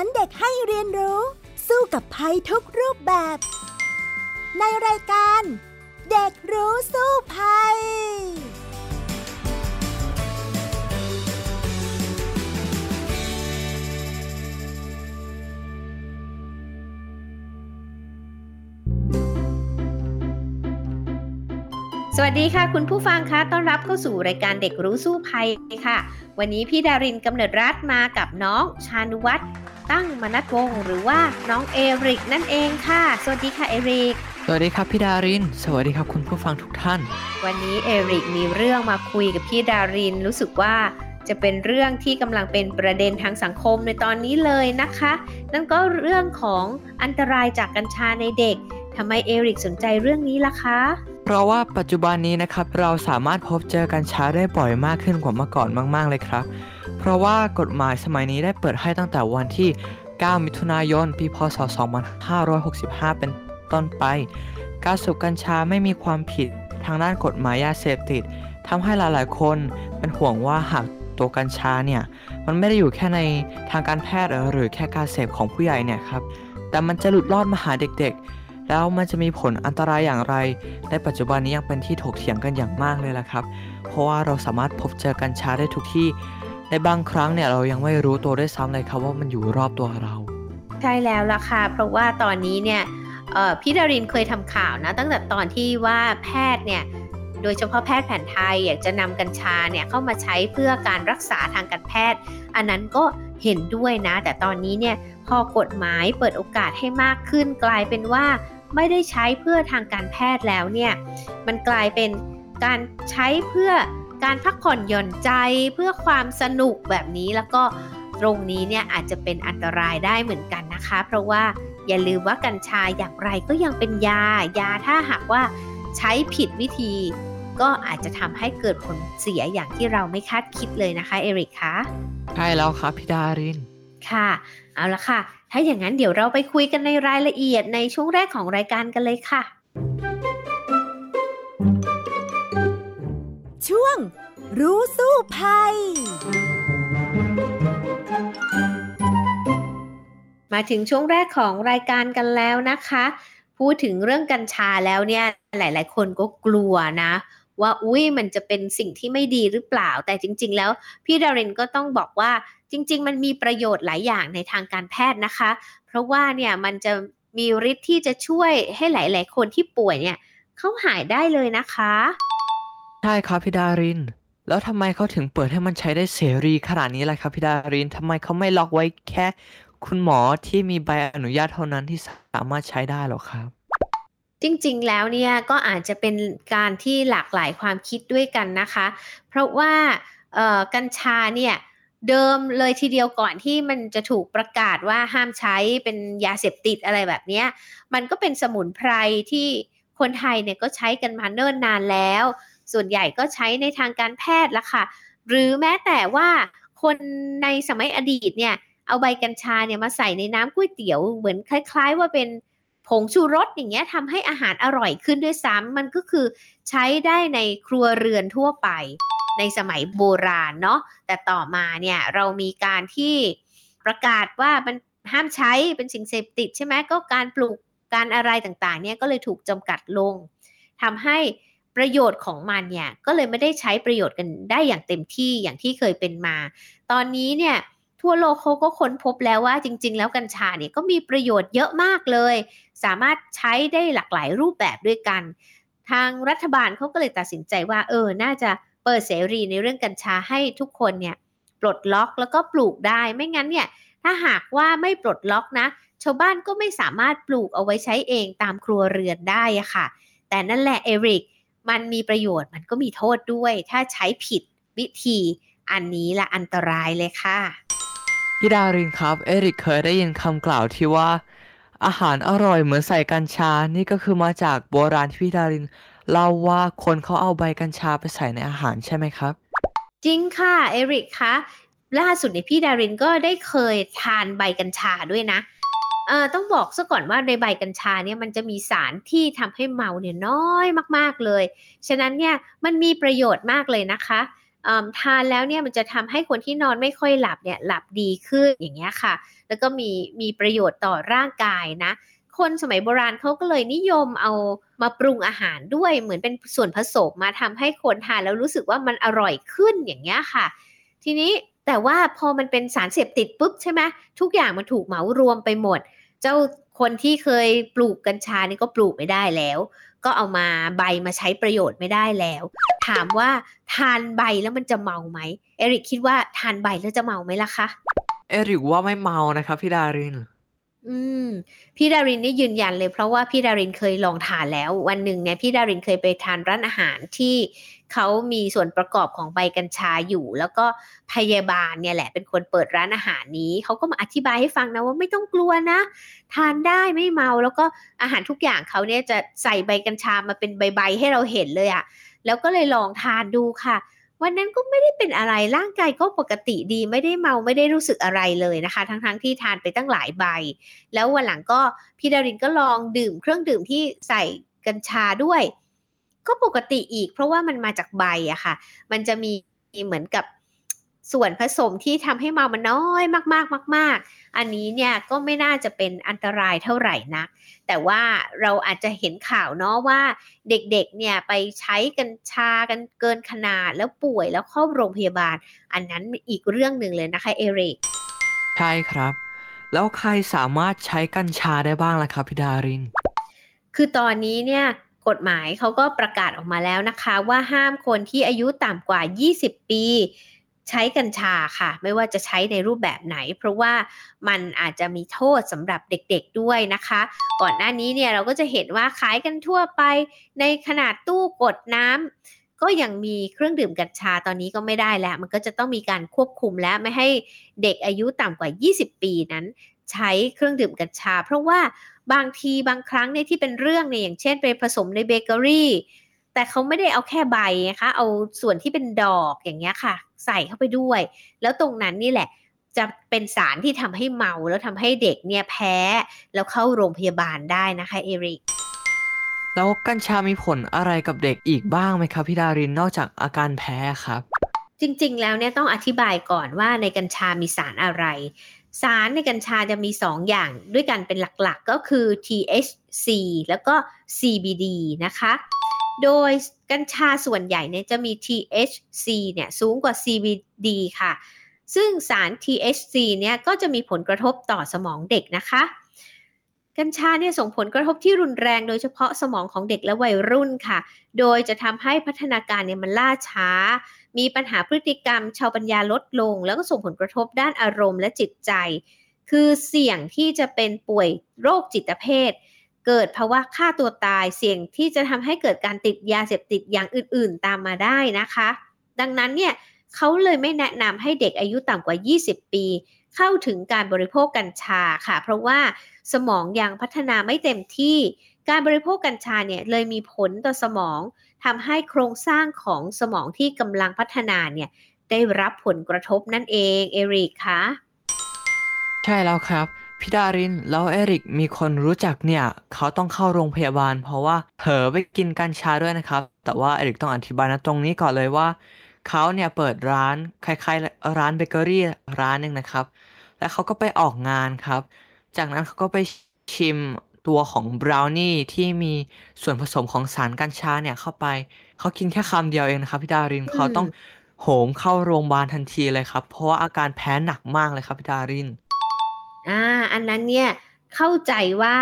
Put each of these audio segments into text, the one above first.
ารเด็กให้เรียนรู้ สู้กับภัยทุกรูปแบบ ในรายการ เด็กรู้สู้ภัยสวัสดีค่ะ คุณผู้ฟังคะต้อนรับเข้าสู่รายการเด็กรู้สู้ภัยค่ะ วันนี้พี่ดารินกำเนิดรัฐมากับน้องชานุวัตรตั้งมนัทวงศ์หรือว่าน้องเอริกนั่นเองค่ะ สวัสดีค่ะเอริก สวัสดีครับพี่ดาริน สวัสดีครับคุณผู้ฟังทุกท่าน วันนี้เอริกมีเรื่องมาคุยกับพี่ดาริน รู้สึกว่าจะเป็นเรื่องที่กำลังเป็นประเด็นทางสังคมในตอนนี้เลยนะคะ นั่นก็เรื่องของอันตรายจากกัญชาในเด็กทำไมเอริกสนใจเรื่องนี้ล่ะคะ เพราะว่าปัจจุบันนี้นะครับเราสามารถพบเจอกัญชาได้บ่อยมากขึ้นกว่าเมื่อก่อนมาก ๆ เลยครับ เพราะว่ากฎหมายสมัยนี้ได้เปิดให้ตั้งแต่วันที่ 9 มิถุนายน ปี พศ 2565 เป็นต้นไป การสูบกัญชาไม่มีความผิดทางด้านกฎหมายยาเสพติดทำให้หลาย ๆ คนเป็นห่วงว่าหากตัวกัญชาเนี่ยมันไม่ได้อยู่แค่ในทางการแพทย์หรือแค่การเสพของผู้ใหญ่เนี่ยครับแต่มันจะหลุดลอดมาหาเด็กๆ แล้วมันจะมีผลอันตรายอย่างไร ในปัจจุบันนี้ยังเป็นที่ถกเถียงกันอย่างมากเลยล่ะครับ เพราะว่าเราสามารถพบเจอกัญชาได้ทุกที่ ในบางครั้งเนี่ยเรายังไม่รู้ตัวด้วยซ้ำเลยครับว่ามันอยู่รอบตัวเรา ใช่แล้วล่ะค่ะ เพราะว่าตอนนี้เนี่ยพี่ดารินเคยทำข่าวนะ ตั้งแต่ตอนที่ว่าแพทย์เนี่ยโดยเฉพาะแพทย์แผนไทยอยากจะนำกัญชาเนี่ยเข้ามาใช้เพื่อการรักษาทางการแพทย์ อันนั้นก็เห็นด้วยนะ แต่ตอนนี้เนี่ยพอกฎหมายเปิดโอกาสให้มากขึ้นกลายเป็นว่า ไม่ได้ใช้เพื่อทางการแพทย์แล้วเนี่ยมันกลายเป็นการใช้เพื่อการพักผ่อนหย่อนใจเพื่อความสนุกแบบนี้แล้วก็ตรงนี้เนี่ยอาจจะเป็นอันตรายได้เหมือนกันนะคะ เพราะว่าอย่าลืมว่ากัญชาอย่างไรก็ยังเป็นยายาถ้าหากว่าใช้ผิดวิธี ก็อาจจะทำให้เกิดผลเสียอย่างที่เราไม่คาดคิดเลยนะคะเอริกคะใช่แล้วครับพี่ดารินค่ะ เอาละค่ะ ถ้าอย่างนั้นเดี๋ยวเราไปคุยกันในรายละเอียดในช่วงแรกของรายการกันเลยค่ะ ช่วง รู้สู้ภัย มาถึงช่วงแรกของรายการกันแล้วนะคะ พูดถึงเรื่องกัญชาแล้วเนี่ย หลาย ๆ คนก็กลัวนะ ว่าอุ้ยมันจะเป็นสิ่งที่ไม่ดีหรือเปล่า แต่จริง ๆ แล้วพี่ดารินก็ต้องบอกว่าจริง ๆ มันมีประโยชน์หลายอย่างในทางการแพทย์นะคะ เพราะว่าเนี่ยมันจะมีฤทธิ์ที่จะช่วยให้หลาย ๆ คนที่ป่วยเนี่ยเขาหายได้เลยนะคะ ใช่ครับพี่ดาริน แล้วทำไมเขาถึงเปิดให้มันใช้ได้เสรีขนาดนี้ล่ะครับพี่ดารินทำไมเขาไม่ล็อกไว้แค่คุณหมอที่มีใบอนุญาตเท่านั้นที่สามารถใช้ได้หรอครับ จริงๆ แล้วเนี่ยก็อาจจะเป็นการที่หลากหลายความคิดด้วยกันนะคะ เพราะว่ากัญชาเนี่ยเดิมเลยทีเดียวก่อนที่มันจะถูกประกาศว่าห้ามใช้เป็นยาเสพติดอะไรแบบนี้มันก็เป็นสมุนไพรที่คนไทยเนี่ยก็ใช้กันมาเนิ่นนานแล้ว ส่วนใหญ่ก็ใช้ในทางการแพทย์ละค่ะ หรือแม้แต่ว่าคนในสมัยอดีตเนี่ยเอาใบกัญชาเนี่ยมาใส่ในน้ำก๋วยเตี๋ยวเหมือนคล้าย ๆ ว่าเป็น ผงชูรสอย่างเงี้ยทำให้อาหารอร่อยขึ้นด้วยซ้ำมันก็คือใช้ได้ในครัวเรือนทั่วไปในสมัยโบราณเนาะแต่ต่อมาเนี่ยเรามีการที่ประกาศว่ามันห้ามใช้เป็นสิ่งเสพติดใช่ไหมก็การปลูกการอะไรต่างๆเนี่ยก็เลยถูกจำกัดลงทำให้ประโยชน์ของมันเนี่ยก็เลยไม่ได้ใช้ประโยชน์กันได้อย่างเต็มที่อย่างที่เคยเป็นมา ตอนนี้เนี่ย ทั่วโลกเขาก็ค้นพบแล้วว่าจริง ๆ แล้วกัญชาเนี่ยก็มีประโยชน์เยอะมากเลย สามารถใช้ได้หลากหลายรูปแบบด้วยกัน ทางรัฐบาลเขาก็เลยตัดสินใจว่าเออน่าจะเปิดเสรีในเรื่องกัญชาให้ทุกคนเนี่ยปลดล็อกแล้วก็ปลูกได้ไม่งั้นเนี่ยถ้าหากว่าไม่ปลดล็อกนะ ชาวบ้านก็ไม่สามารถปลูกเอาไว้ใช้เองตามครัวเรือนได้อะค่ะ แต่นั่นแหละเอริกมันมีประโยชน์มันก็มีโทษด้วย ถ้าใช้ผิดวิธีอันนี้ละอันตรายเลยค่ะ พี่ดารินครับ เอริกเคยได้ยินคำกล่าวที่ว่า อาหารอร่อยเหมือนใส่กัญชา นี่ก็คือมาจากโบราณที่พี่ดารินเล่าว่าคนเขาเอาใบกัญชาไปใส่ในอาหารใช่ไหมครับ จริงค่ะเอริกคะล่าสุดในพี่ดารินก็ได้เคยทานใบกัญชาด้วยนะเออต้องบอกซะก่อนว่าในใบกัญชาเนี่ยมันจะมีสารที่ทำให้เมาเนี่ยน้อยมากๆเลย ฉะนั้นเนี่ยมันมีประโยชน์มากเลยนะคะ ทานแล้วเนี่ยมันจะทำให้คนที่นอนไม่ค่อยหลับเนี่ยหลับดีขึ้นอย่างเงี้ยค่ะ แล้วก็มีมีประโยชน์ต่อร่างกายนะ คนสมัยโบราณเขาก็เลยนิยมเอามาปรุงอาหารด้วยเหมือนเป็นส่วนผสมมาทำให้คนทานแล้วรู้สึกว่ามันอร่อยขึ้นอย่างเงี้ยค่ะ ทีนี้แต่ว่าพอมันเป็นสารเสพติดปุ๊บใช่ไหมทุกอย่างมันถูกเหมารวมไปหมด เจ้าคนที่เคยปลูกกัญชานี่ก็ปลูกไม่ได้แล้ว ก็เอามาใบมาใช้ประโยชน์ไม่ได้แล้ว ถามว่าทานใบแล้วมันจะเมาไหมเอริกคิดว่าทานใบแล้วจะเมาไหมล่ะคะเอริกว่าไม่เมานะครับพี่ดาริน อืมพี่ดารินนี่ยืนยันเลย เพราะว่าพี่ดารินเคยลองทานแล้ว วันหนึ่งเนี่ยพี่ดารินเคยไปทานร้านอาหารที่เขามีส่วนประกอบของใบกัญชาอยู่ แล้วก็พยาบาลเนี่ยแหละเป็นคนเปิดร้านอาหารนี้เขาก็มาอธิบายให้ฟังนะว่าไม่ต้องกลัวนะ ทานได้ไม่เมาแล้วก็อาหารทุกอย่างเขาเนี่ยจะใส่ใบกัญชามาเป็นใบๆให้เราเห็นเลยอะแล้วก็เลยลองทานดูค่ะ วันนั้นก็ไม่ได้เป็นอะไรร่างกายก็ปกติดีไม่ได้เมาไม่ได้รู้สึกอะไรเลยนะคะ ทั้งๆทที่ทานไปตั้งหลายใบ แล้ววันหลังก็พี่ดารินก็ลองดื่มเครื่องดื่มที่ใส่กัญชาด้วย ก็ปกติอีก เพราะว่ามันมาจากใบอะค่ะ มันจะมีเหมือนกับ ส่วนผสมที่ทำให้เมามันน้อยมากๆมาก ๆ อันนี้เนี่ยก็ไม่น่าจะเป็นอันตรายเท่าไหร่นัก แต่ว่าเราอาจจะเห็นข่าวเนาะว่าเด็กๆเนี่ยไปใช้กัญชากันเกินขนาดแล้วป่วยแล้วเข้าโรงพยาบาล อันนั้นอีกเรื่องหนึ่งเลยนะคะเอริกใช่ครับ แล้วใครสามารถใช้กัญชาได้บ้างล่ะครับพี่ดาริน คือตอนนี้เนี่ยกฎหมายเขาก็ประกาศออกมาแล้วนะคะ ว่าห้ามคนที่อายุต่ำกว่า 20 ปี ใช้กัญชาค่ะ ไม่ว่าจะใช้ในรูปแบบไหน เพราะว่ามันอาจจะมีโทษสำหรับเด็กๆด้วยนะคะ ก่อนหน้านี้เนี่ยเราก็จะเห็นว่าขายกันทั่วไปในขนาดตู้กดน้ำก็ยังมีเครื่องดื่มกัญชาตอนนี้ก็ไม่ได้แล้ว มันก็จะต้องมีการควบคุมและไม่ให้เด็กอายุต่ำกว่า 20 ปีนั้น ใช้เครื่องดื่มกัญชา เพราะว่าบางทีบางครั้งเนี่ยที่เป็นเรื่องเนี่ยอย่างเช่นไปผสมในเบเกอรี่แต่เขาไม่ได้เอาแค่ใบนะคะ เอาส่วนที่เป็นดอกอย่างเงี้ยค่ะ ใส่เข้าไปด้วย แล้วตรงนั้นนี่แหละจะเป็นสารที่ทำให้เมาแล้วทำให้เด็กเนี่ยแพ้ แล้วเข้าโรงพยาบาลได้นะคะเอริกแล้วกัญชามีผลอะไรกับเด็กอีกบ้างไหมครับพี่ดารินนอกจากอาการแพ้ครับ จริงๆ แล้วเนี่ยต้องอธิบายก่อนว่าในกัญชามีสารอะไร สารในกัญชาจะมี 2ออย่างด้วยกันเป็นหลักๆ ก็คือ THC แล้วก็ CBD นะคะ โดยกัญชาส่วนใหญ่เนี่ยจะมี THC เนี่ยสูงกว่า CBD ค่ะ ซึ่งสาร THC เนี่ยก็จะมีผลกระทบต่อสมองเด็กนะคะ กัญชาเนี่ยส่งผลกระทบที่รุนแรงโดยเฉพาะสมองของเด็กและวัยรุ่นค่ะ โดยจะทำให้พัฒนาการเนี่ยมันล่าช้า มีปัญหาพฤติกรรม ชาวปัญญาลดลง แล้วก็ส่งผลกระทบด้านอารมณ์และจิตใจ คือเสี่ยงที่จะเป็นป่วยโรคจิตเภท เกิดภาวะฆ่าตัวตายเสี่ยงที่จะทำให้เกิดการติดยาเสพติดอย่างอื่นๆ ตามมาได้นะคะ ดังนั้นเนี่ยเขาเลยไม่แนะนำให้เด็กอายุต่ำกว่า 20 ปี เข้าถึงการบริโภคกัญชาค่ะ เพราะว่าสมองยังพัฒนาไม่เต็มที่ การบริโภคกัญชาเนี่ยเลยมีผลต่อสมองทำให้โครงสร้างของสมองที่กำลังพัฒนาเนี่ยได้รับผลกระทบนั่นเองเอริกคะใช่แล้วครับ พี่ดารินแล้วเอริกมีคนรู้จักเนี่ยเขาต้องเข้าโรงพยาบาล เพราะว่าเผลอไปกินกัญชาด้วยนะครับ แต่ว่าเอริกต้องอธิบายนะตรงนี้ก่อนเลยว่าเขาเนี่ยเปิดร้านคล้ายๆ ร้านเบเกอรี่ร้านหนึ่งนะครับ แล้วเขาก็ไปออกงานครับ จากนั้นเขาก็ไปชิมตัวของบราวนี่ที่มีส่วนผสมของสารกัญชาเนี่ยเข้าไป เขากินแค่คำเดียวเองนะครับพี่ดารินเขาต้องโหมเข้าโรงพยาบาลทันทีเลยครับ เพราะว่าอาการแพ้หนักมากเลยครับพี่ดาริน อ่าอันนั้นเนี่ยเข้าใจว่า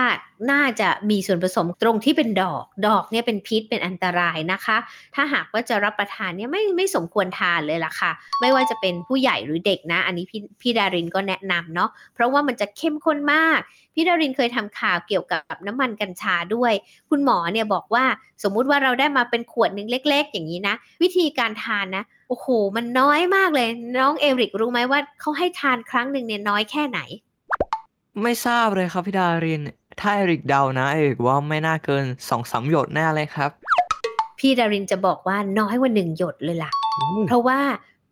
น่าจะมีส่วนผสมตรงที่เป็นดอก ดอกเนี่ยเป็นพิษเป็นอันตรายนะคะ ถ้าหากว่าจะรับประทานเนี่ยไม่ไม่สมควรทานเลยล่ะค่ะ ไม่ว่าจะเป็นผู้ใหญ่หรือเด็กนะ อันนี้พี่พี่ดารินก็แนะนำเนาะ เพราะว่ามันจะเข้มข้นมาก พี่ดารินเคยทำข่าวเกี่ยวกับน้ำมันกัญชาด้วย คุณหมอเนี่ยบอกว่าสมมุติว่าเราได้มาเป็นขวดหนึ่งเล็ก ๆ อย่างนี้นะ วิธีการทานนะ โอ้โห มันน้อยมากเลย น้องเอริกรู้ไหมว่าเขาให้ทานครั้งหนึ่งเนี่ยน้อยแค่ไหน ไม่ทราบเลยครับพี่ดาริน ถ้าเอริกเดานะเอริกว่าไม่น่าเกินสองสามหยดแน่เลยครับ พี่ดารินจะบอกว่าน้อยกว่าหนึ่งหยดเลยล่ะ เพราะว่า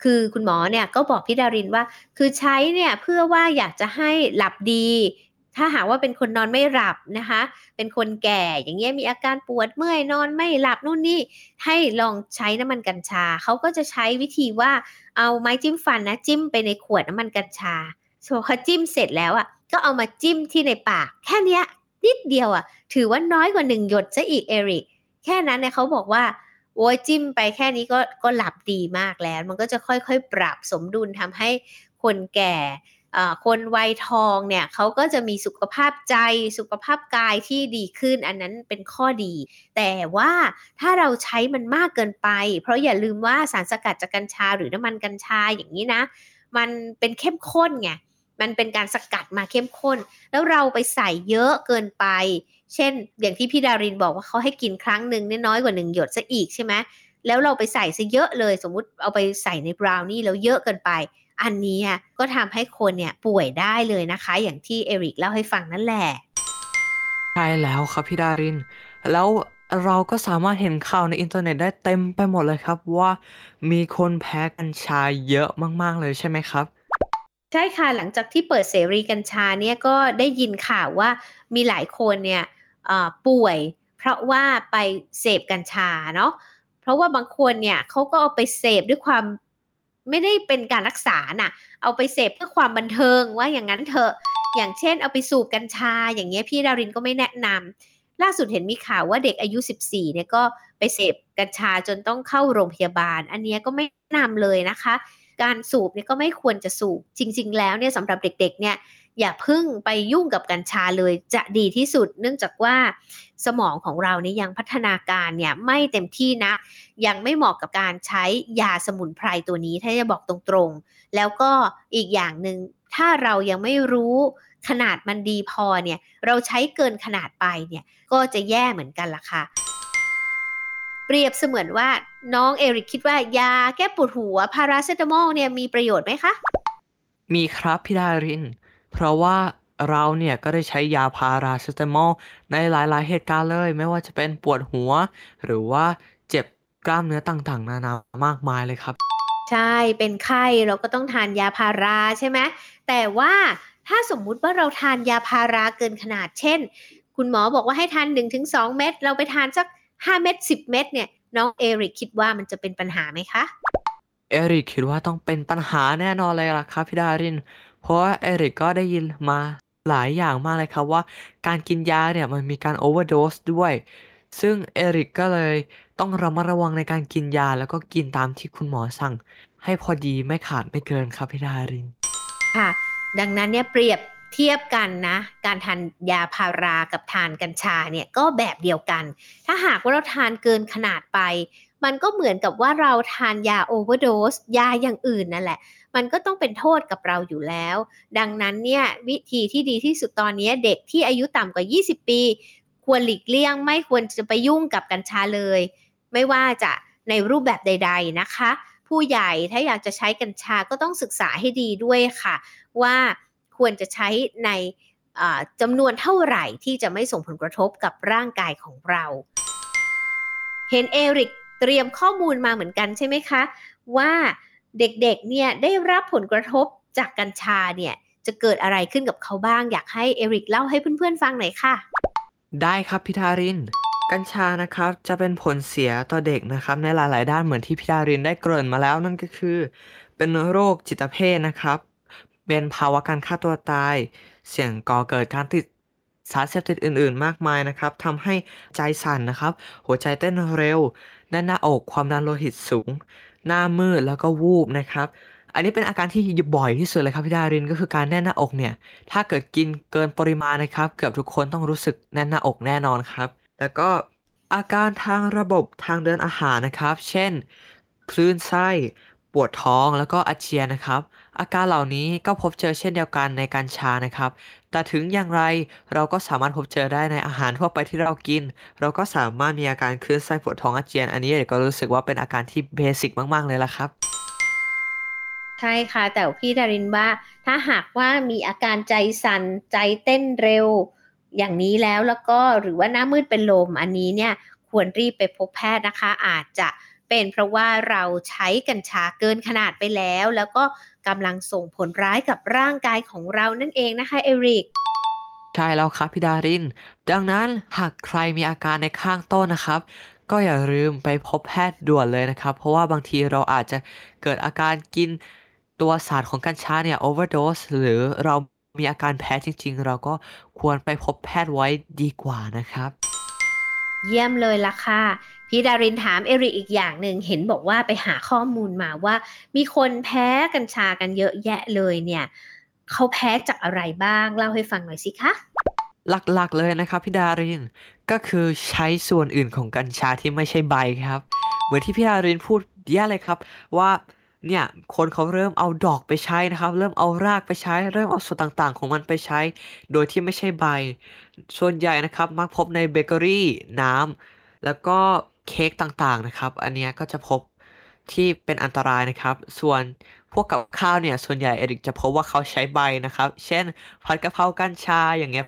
คือคุณหมอเนี่ยก็บอกพี่ดารินว่า คือใช้เนี่ยเพื่อว่าอยากจะให้หลับดี ถ้าหากว่าเป็นคนนอนไม่หลับนะคะ เป็นคนแก่อย่างเงี้ยมีอาการปวดเมื่อยนอนไม่หลับนู่นนี่ให้ลองใช้น้ำมันกัญชาเขาก็จะใช้วิธีว่าเอาไม้จิ้มฟันนะจิ้มไปในขวดน้ำมันกัญชาพอเขาจิ้มเสร็จแล้วอะ ก็เอามาจิ้มที่ในปาก แค่นี้นิดเดียวอะ ถือว่าน้อยกว่าหนึ่งหยดซะอีกเอริกแค่นั้นเนี่ยเขาบอกว่าโอ้ยจิ้มไปแค่นี้ก็ก็หลับดีมากแล้ว มันก็จะค่อยๆ ปรับสมดุลทำให้คนแก่คนวัยทองเนี่ยเขาก็จะมีสุขภาพใจสุขภาพกายที่ดีขึ้น อันนั้นเป็นข้อดี แต่ว่าถ้าเราใช้มันมากเกินไป เพราะอย่าลืมว่าสารสกัดจากกัญชาหรือน้ำมันกัญชาอย่างนี้นะ มันเป็นเข้มข้นไง มันเป็นการสกัดมาเข้มข้น แล้วเราไปใส่เยอะเกินไป เช่น อย่างที่พี่ดารินบอกว่าเขาให้กินครั้งหนึ่งน้อยกว่าหนึ่งหยดซะอีกใช่ไหมแล้วเราไปใส่ซะเยอะเลย สมมุติเอาไปใส่ในบราวนี่แล้วเยอะเกินไป อันนี้ก็ทำให้คนเนี่ยป่วยได้เลยนะคะ อย่างที่เอริกเล่าให้ฟังนั่นแหละใช่แล้วครับพี่ดาริน แล้วเราก็สามารถเห็นข่าวในอินเทอร์เน็ตได้เต็มไปหมดเลยครับว่ามีคนแพ้กัญชาเยอะมาก ๆ เลยใช่ไหมครับ ใช่ค่ะ หลังจากที่เปิดเสรีกัญชาเนี่ยก็ได้ยินข่าวว่ามีหลายคนเนี่ยป่วย เพราะว่าไปเสพกัญชาเนาะเพราะว่าบางคนเนี่ยเขาก็เอาไปเสพด้วยความไม่ได้เป็นการรักษาน่ะ เอาไปเสพเพื่อความบันเทิงว่าอย่างนั้นเถอะ อย่างเช่นเอาไปสูบกัญชา อย่างเงี้ยพี่ดารินก็ไม่แนะนำล่าสุดเห็นมีข่าวว่าเด็กอายุ 14เนี่ยก็ไปเสพกัญชาจนต้องเข้าโรงพยาบาล อันนี้ก็ไม่แนะนำเลยนะคะ การสูบเนี่ยก็ไม่ควรจะสูบ จริง ๆ แล้วเนี่ยสำหรับเด็ก ๆ เนี่ยอย่าพึ่งไปยุ่งกับกัญชาเลยจะดีที่สุด เนื่องจากว่าสมองของเราเนี่ยยังพัฒนาการเนี่ยไม่เต็มที่นะ ยังไม่เหมาะกับการใช้ยาสมุนไพรตัวนี้ถ้าจะบอกตรงๆ แล้วก็อีกอย่างหนึ่งถ้าเรายังไม่รู้ขนาดมันดีพอเนี่ยเราใช้เกินขนาดไปเนี่ยก็จะแย่เหมือนกันล่ะค่ะ เปรียบเสมือนว่าน้องเอริกคิดว่ายาแก้ปวดหัวพาราเซตามอลเนี่ยมีประโยชน์ไหมคะ มีครับพี่ดาริน เพราะว่าเราเนี่ยก็ได้ใช้ยาพาราเซตามอลในหลาย ๆ เหตุการณ์เลย ไม่ว่าจะเป็นปวดหัว หรือว่าเจ็บกล้ามเนื้อต่าง ๆ นานามากมายเลยครับ ใช่เป็นไข้เราก็ต้องทานยาพาราใช่ไหมแต่ว่าถ้าสมมุติว่าเราทานยาพาราเกินขนาดเช่น คุณหมอบอกว่าให้ทาน 1-2 เม็ดเราไปทานสัก 5 เม็ด10 เม็ดเนี่ยน้องเอริกคิดว่ามันจะเป็นปัญหาไหมคะเอริกคิดว่าต้องเป็นปัญหาแน่นอนเลยล่ะครับพี่ดาริน เพราะว่าเอริกก็ได้ยินมาหลายอย่างมากเลยครับว่าการกินยาเนี่ยมันมีการโอเวอร์โดสด้วย ซึ่งเอริกก็เลยต้องระมัดระวังในการกินยาแล้วก็กินตามที่คุณหมอสั่ง ให้พอดีไม่ขาดไม่เกินครับพี่ดาริน ค่ะ ดังนั้นเนี่ยเปรียบ เทียบกันนะ การทานยาพารากับทานกัญชาเนี่ยก็แบบเดียวกัน ถ้าหากว่าเราทานเกินขนาดไป มันก็เหมือนกับว่าเราทานยาโอเวอร์โดสยาอย่างอื่นนั่นแหละ มันก็ต้องเป็นโทษกับเราอยู่แล้ว ดังนั้นเนี่ยวิธีที่ดีที่สุดตอนนี้เด็กที่อายุต่ำกว่า 20 ปี ควรหลีกเลี่ยง ไม่ควรจะไปยุ่งกับกัญชาเลย ไม่ว่าจะในรูปแบบใด ๆนะคะ ผู้ใหญ่ถ้าอยากจะใช้กัญชาก็ต้องศึกษาให้ดีด้วยค่ะ ว่า ควรจะใช้ในจำนวนเท่าไหร่ที่จะไม่ส่งผลกระทบกับร่างกายของเรา เห็นเอริกเตรียมข้อมูลมาเหมือนกันใช่ไหมคะ ว่าเด็กๆเนี่ยได้รับผลกระทบจากกัญชาเนี่ยจะเกิดอะไรขึ้นกับเขาบ้าง อยากให้เอริกเล่าให้เพื่อนๆฟังหน่อยค่ะ ได้ครับพิธาริน กัญชานะครับจะเป็นผลเสียต่อเด็กนะครับในหลาย ๆ ด้านเหมือนที่พิธารินได้เกริ่นมาแล้วนั่นก็คือ เป็นโรคจิตเภทนะครับ เป็นภาวะการฆ่าตัวตาย เสี่ยงก่อเกิดการติดสารเสพติดอื่น ๆ มากมายนะครับทำให้ใจสั่นนะครับ หัวใจเต้นเร็วแน่นหน้าอกความดันโลหิตสูง หน้ามืดแล้วก็วูบนะครับ อันนี้เป็นอาการที่บ่อยที่สุดเลยครับพี่ดารินก็คือการแน่นหน้าอกเนี่ย ถ้าเกิดกินเกินปริมาณนะครับ เกือบทุกคนต้องรู้สึกแน่นหน้าอกแน่นอนครับ แล้วก็อาการทางระบบทางเดินอาหารนะครับ เช่น คลื่นไส้ ปวดท้องแล้วก็อาเจียนนะครับ อาการเหล่านี้ก็พบเจอเช่นเดียวกันในการชานะครับ แต่ถึงอย่างไรเราก็สามารถพบเจอได้ในอาหารทั่วไปที่เรากิน เราก็สามารถมีอาการคลื่นไส้ปวดท้องอาเจียน อันนี้เด็กก็รู้สึกว่าเป็นอาการที่เบสิกมาก ๆ เลยละครับ ใช่ค่ะ แต่พี่ดารินว่า ถ้าหากว่ามีอาการใจสั่นใจเต้นเร็ว อย่างนี้แล้วแล้วก็หรือว่าหน้ามืดเป็นลมอันนี้เนี่ยควรรีบไปพบแพทย์นะคะ อาจจะเป็นเพราะว่าเราใช้กัญชาเกินขนาดไปแล้ว แล้วก็ กำลังส่งผลร้ายกับร่างกายของเรานั่นเองนะคะเอริกใช่แล้วครับพี่ดาริน ดังนั้นหากใครมีอาการในข้างต้นนะครับ ก็อย่าลืมไปพบแพทย์ด่วนเลยนะครับ เพราะว่าบางทีเราอาจจะเกิดอาการกินตัวสารของกัญชาเนี่ยโอเวอร์โดสหรือเรามีอาการแพ้จริง ๆ เราก็ควรไปพบแพทย์ไว้ดีกว่านะครับ เยี่ยมเลยล่ะค่ะ พี่ดารินถามเอริกอีกอย่างหนึ่งเห็นบอกว่าไปหาข้อมูลมาว่า มีคนแพ้กัญชากันเยอะแยะเลยเนี่ยเขาแพ้จากอะไรบ้างเล่าให้ฟังหน่อยสิคะหลักๆเลยนะครับพี่ดารินก็คือใช้ส่วนอื่นของกัญชาที่ไม่ใช่ใบครับ เหมือนที่พี่ดารินพูดแย่เลยครับว่าเนี่ยคนเขาเริ่มเอาดอกไปใช้นะครับ เริ่มเอารากไปใช้ เริ่มเอาส่วนต่างๆ ของมันไปใช้ โดยที่ไม่ใช่ใบ ส่วนใหญ่นะครับมักพบในเบเกอรี่น้ำแล้วก็ เค้กต่างๆนะครับ อันเนี้ยก็จะพบที่เป็นอันตรายนะครับ ส่วนพวกกับข้าวเนี่ยส่วนใหญ่เอริกจะพบว่าเขาใช้ใบนะครับ เช่นผัดกะเพรากัญชาอย่างเงี้ย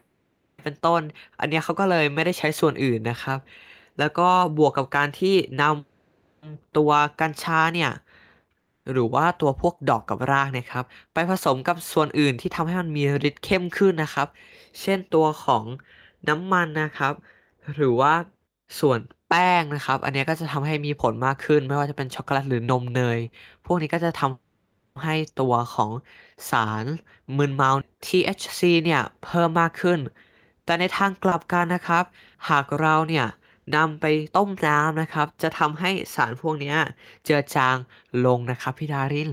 เป็นต้น อันเนี้ยเขาก็เลยไม่ได้ใช้ส่วนอื่นนะครับ แล้วก็บวกกับการที่นำตัวกัญชาเนี่ยหรือว่าตัวพวกดอกกับรากนะครับ ไปผสมกับส่วนอื่นที่ทำให้มันมีฤทธิ์เข้มขึ้นนะครับ เช่นตัวของน้ำมันนะครับ หรือว่าส่วน แป้งนะครับ อันนี้ก็จะทำให้มีผลมากขึ้น ไม่ว่าจะเป็นช็อกโกแลตหรือนมเนย พวกนี้ก็จะทำให้ตัวของสารมึนเมา THC เนี่ยเพิ่มมากขึ้น แต่ในทางกลับกันนะครับ หากเราเนี่ยนำไปต้มน้ำนะครับ จะทำให้สารพวกนี้เจือจางลงนะครับพี่ดาริน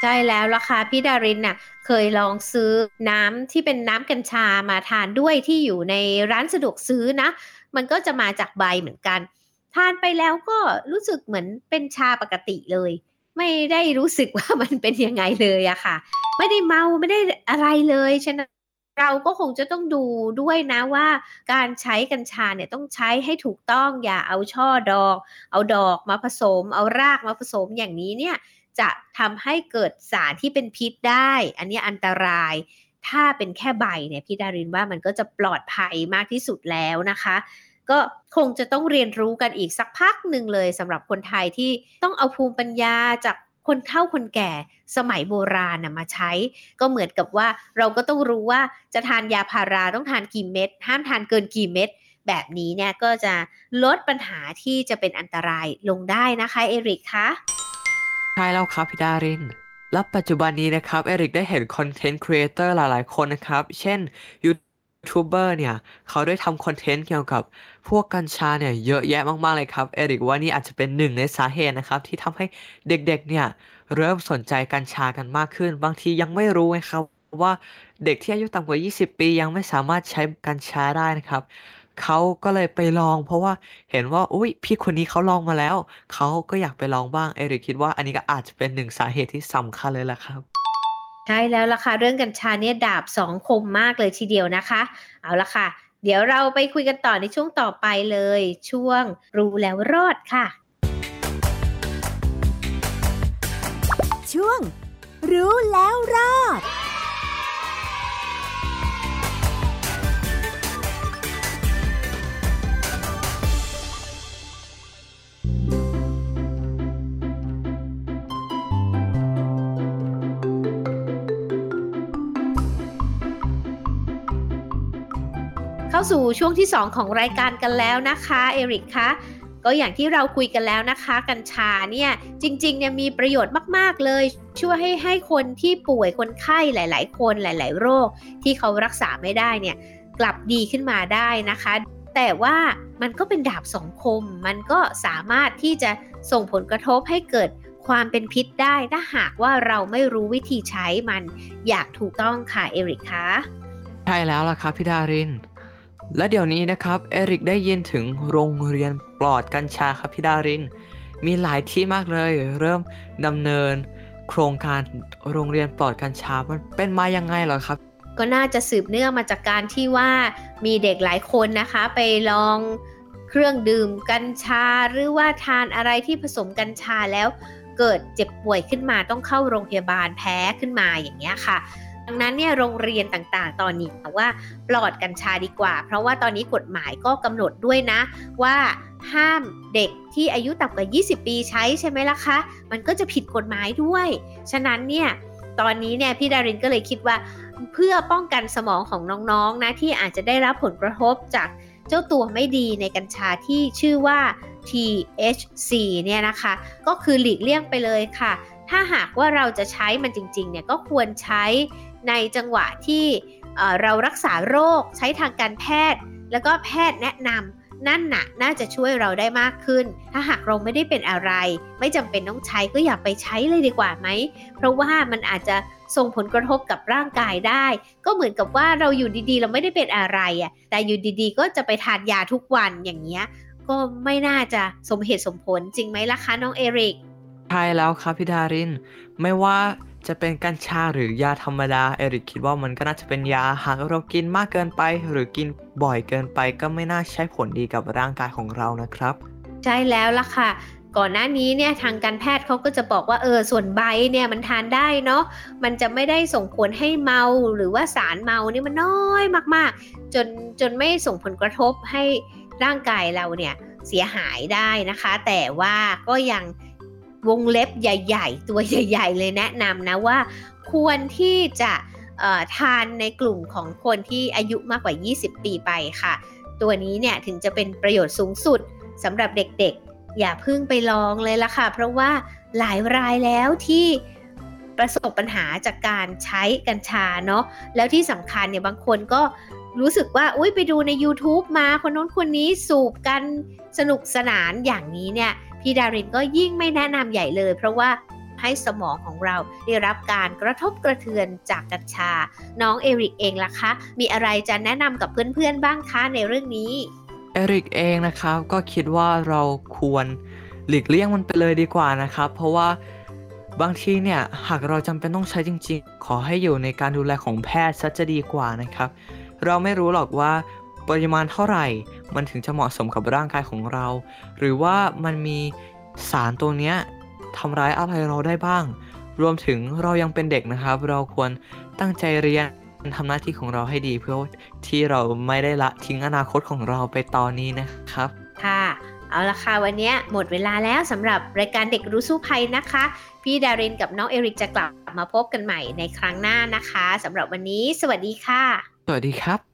ใช่แล้วล่ะค่ะพี่ดารินน่ะเคยลองซื้อน้ำที่เป็นน้ำกัญชามาทานด้วยที่อยู่ในร้านสะดวกซื้อนะ มันก็จะมาจากใบเหมือนกัน ทานไปแล้วก็รู้สึกเหมือนเป็นชาปกติเลย ไม่ได้รู้สึกว่ามันเป็นยังไงเลยอะค่ะ ไม่ได้เมาไม่ได้อะไรเลยฉะนั้นเราก็คงจะต้องดูด้วยนะว่าการใช้กัญชาเนี่ยต้องใช้ให้ถูกต้องอย่าเอาช่อดอก เอาดอกมาผสม เอารากมาผสมอย่างนี้เนี่ยจะทำให้เกิดสารที่เป็นพิษได้ อันนี้อันตราย ถ้าเป็นแค่ใบเนี่ยพี่ดารินว่ามันก็จะปลอดภัยมากที่สุดแล้วนะคะ ก็คงจะต้องเรียนรู้กันอีกสักพักหนึ่งเลยสำหรับคนไทยที่ต้องเอาภูมิปัญญาจากคนเฒ่าคนแก่สมัยโบราณนะมาใช้ ก็เหมือนกับว่าเราก็ต้องรู้ว่าจะทานยาพาราต้องทานกี่เม็ดห้ามทานเกินกี่เม็ดแบบนี้เนี่ยก็จะลดปัญหาที่จะเป็นอันตรายลงได้นะคะเอริกคะใช่แล้วครับพี่ดาริน และปัจจุบันนี้นะครับเอริกได้เห็น content creator หลายๆ คนนะครับ เช่นยูทูบเบอร์เนี่ย เขาได้ทำ content เกี่ยวกับพวกกัญชาเนี่ยเยอะแยะมากๆเลยครับเอริกว่านี่อาจจะเป็นหนึ่งในสาเหตุนะครับ ที่ทำให้เด็กๆเนี่ยเริ่มสนใจกัญชากันมากขึ้น บางทียังไม่รู้นะครับว่าเด็กที่อายุต่ำกว่า 20 ปียังไม่สามารถใช้กัญชาได้นะครับ เขาก็เลยไปลอง เพราะว่าเห็นว่า อุ้ยพี่คนนี้เขาลองมาแล้ว เขาก็อยากไปลองบ้าง เอริกคิดว่าอันนี้ก็อาจจะเป็นหนึ่งสาเหตุที่สำคัญเลยแหละครับ ใช่แล้วล่ะค่ะ เรื่องกัญชาเนี่ยดาบสองคมมากเลยทีเดียวนะคะ เอาละค่ะ เดี๋ยวเราไปคุยกันต่อในช่วงต่อไปเลย ช่วงรู้แล้วรอดค่ะ ช่วง รู้แล้วรอด เข้าสู่ช่วงที่ 2 ของรายการกันแล้วนะคะเอริกคะก็อย่างที่เราคุยกันแล้วนะคะ กัญชาเนี่ยจริงๆเนี่ยมีประโยชน์มากๆเลย ช่วยให้ให้คนที่ป่วยคนไข้หลาย ๆ คนหลาย ๆ โรคที่เขารักษาไม่ได้เนี่ยกลับดีขึ้นมาได้นะคะ แต่ว่ามันก็เป็นดาบสองคม มันก็สามารถที่จะส่งผลกระทบให้เกิดความเป็นพิษได้ถ้าหากว่าเราไม่รู้วิธีใช้มันอย่างถูกต้องค่ะเอริกคะใช่แล้วล่ะครับพี่ดาริน และเดี๋ยวนี้นะครับเอริกได้ยินถึงโรงเรียนปลอดกัญชาครับพี่ดาริน มีหลายที่มากเลย เริ่มดำเนิน โครงการโรงเรียนปลอดกัญชามันเป็นมายังไงเหรอครับ ก็น่าจะสืบเนื่องมาจากการที่ว่ามีเด็กหลายคนนะคะ ไปลองเครื่องดื่มกัญชาหรือว่าทานอะไรที่ผสมกัญชาแล้วเกิดเจ็บป่วยขึ้นมาต้องเข้าโรงพยาบาลแพ้ขึ้นมาอย่างเงี้ยค่ะ ดังนั้นเนี่ยโรงเรียนต่างๆ ตอนนี้ว่าปลอดกัญชาดีกว่า เพราะว่าตอนนี้กฎหมายก็กำหนดด้วยนะ ว่าห้ามเด็กที่อายุต่ำกว่า 20 ปีใช้ใช่ไหมล่ะคะ มันก็จะผิดกฎหมายด้วย ฉะนั้นเนี่ยตอนนี้เนี่ยพี่ดารินก็เลยคิดว่า เพื่อป้องกันสมองของน้องๆนะที่อาจจะได้รับผลกระทบจากเจ้าตัวไม่ดีในกัญชาที่ชื่อว่า THC เนี่ยนะคะ ก็คือหลีกเลี่ยงไปเลยค่ะ ถ้าหากว่าเราจะใช้มันจริงๆเนี่ยก็ควรใช้ ในจังหวะที่เรารักษาโรคใช้ทางการแพทย์ แล้วก็แพทย์แนะนำนั่นน่ะน่าจะช่วยเราได้มากขึ้น ถ้าหากเราไม่ได้เป็นอะไร ไม่จำเป็นต้องใช้ก็อย่าไปใช้เลยดีกว่าไหม เพราะว่ามันอาจจะส่งผลกระทบกับร่างกายได้ ก็เหมือนกับว่าเราอยู่ดีๆ เราไม่ได้เป็นอะไรอะแต่อยู่ดีๆ ก็จะไปทานยาทุกวันอย่างเงี้ยก็ไม่น่าจะสมเหตุสมผลจริงไหมล่ะคะน้องเอริกใช่แล้วครับพี่ดาริน ไม่ว่า จะเป็นกัญชาหรือยาธรรมดาเอริกคิดว่ามันก็น่าจะเป็นยาหากเรากินมากเกินไป หรือกินบ่อยเกินไปก็ไม่น่าใช้ผลดีกับร่างกายของเรานะครับ ใช่แล้วล่ะค่ะ ก่อนหน้านี้เนี่ยทางการแพทย์เขาก็จะบอกว่าเออส่วนใบเนี่ยมันทานได้เนาะมันจะไม่ได้ส่งผลให้เมาหรือว่าสารเมานี่มันน้อยมากๆ จนจนไม่ส่งผลกระทบให้ร่างกายเราเนี่ยเสียหายได้นะคะ แต่ว่าก็ยัง วงเล็บใหญ่ ๆ ตัวใหญ่ ๆ เลยแนะนำนะว่า ควรที่จะทานในกลุ่มของคนที่อายุมากกว่า 20 ปีไปค่ะ ตัวนี้เนี่ยถึงจะเป็นประโยชน์สูงสุดสำหรับเด็กๆ อย่าเพิ่งไปลองเลยละค่ะ เพราะว่าหลายรายแล้วที่ประสบปัญหาจากการใช้กัญชาเนาะแล้วที่สำคัญเนี่ยบางคนก็รู้สึกว่าอุ้ยไปดูใน YouTube มาคนน้นคนนี้สูบกันสนุกสนานอย่างนี้เนี่ย พี่ดารินก็ยิ่งไม่แนะนำใหญ่เลย เพราะว่าให้สมองของเราได้รับการกระทบกระเทือนจากกัญชา น้องเอริกเองล่ะคะ มีอะไรจะแนะนำกับเพื่อนๆบ้างคะในเรื่องนี้ เอริกเองนะครับก็คิดว่าเราควรหลีกเลี่ยงมันไปเลยดีกว่านะครับ เพราะว่าบางทีเนี่ยหากเราจำเป็นต้องใช้จริง ๆ ขอให้อยู่ในการดูแลของแพทย์ซะจะดีกว่านะครับ เราไม่รู้หรอกว่า ปริมาณเท่าไหร่ มันถึงจะเหมาะสมกับร่างกายของเรา หรือว่ามันมีสารตัวเนี้ยทำร้ายอะไรเราได้บ้าง รวมถึงเรายังเป็นเด็กนะครับ เราควรตั้งใจเรียนทำหน้าที่ของเราให้ดี เพื่อที่เราไม่ได้ละทิ้งอนาคตของเราไปตอนนี้นะครับ ค่ะ เอาละค่ะวันนี้หมดเวลาแล้วสำหรับรายการเด็กรู้สู้ภัยนะคะ พี่ดารินกับน้องเอริกจะกลับมาพบกันใหม่ในครั้งหน้านะคะสำหรับวันนี้ สวัสดีค่ะ สวัสดีครับ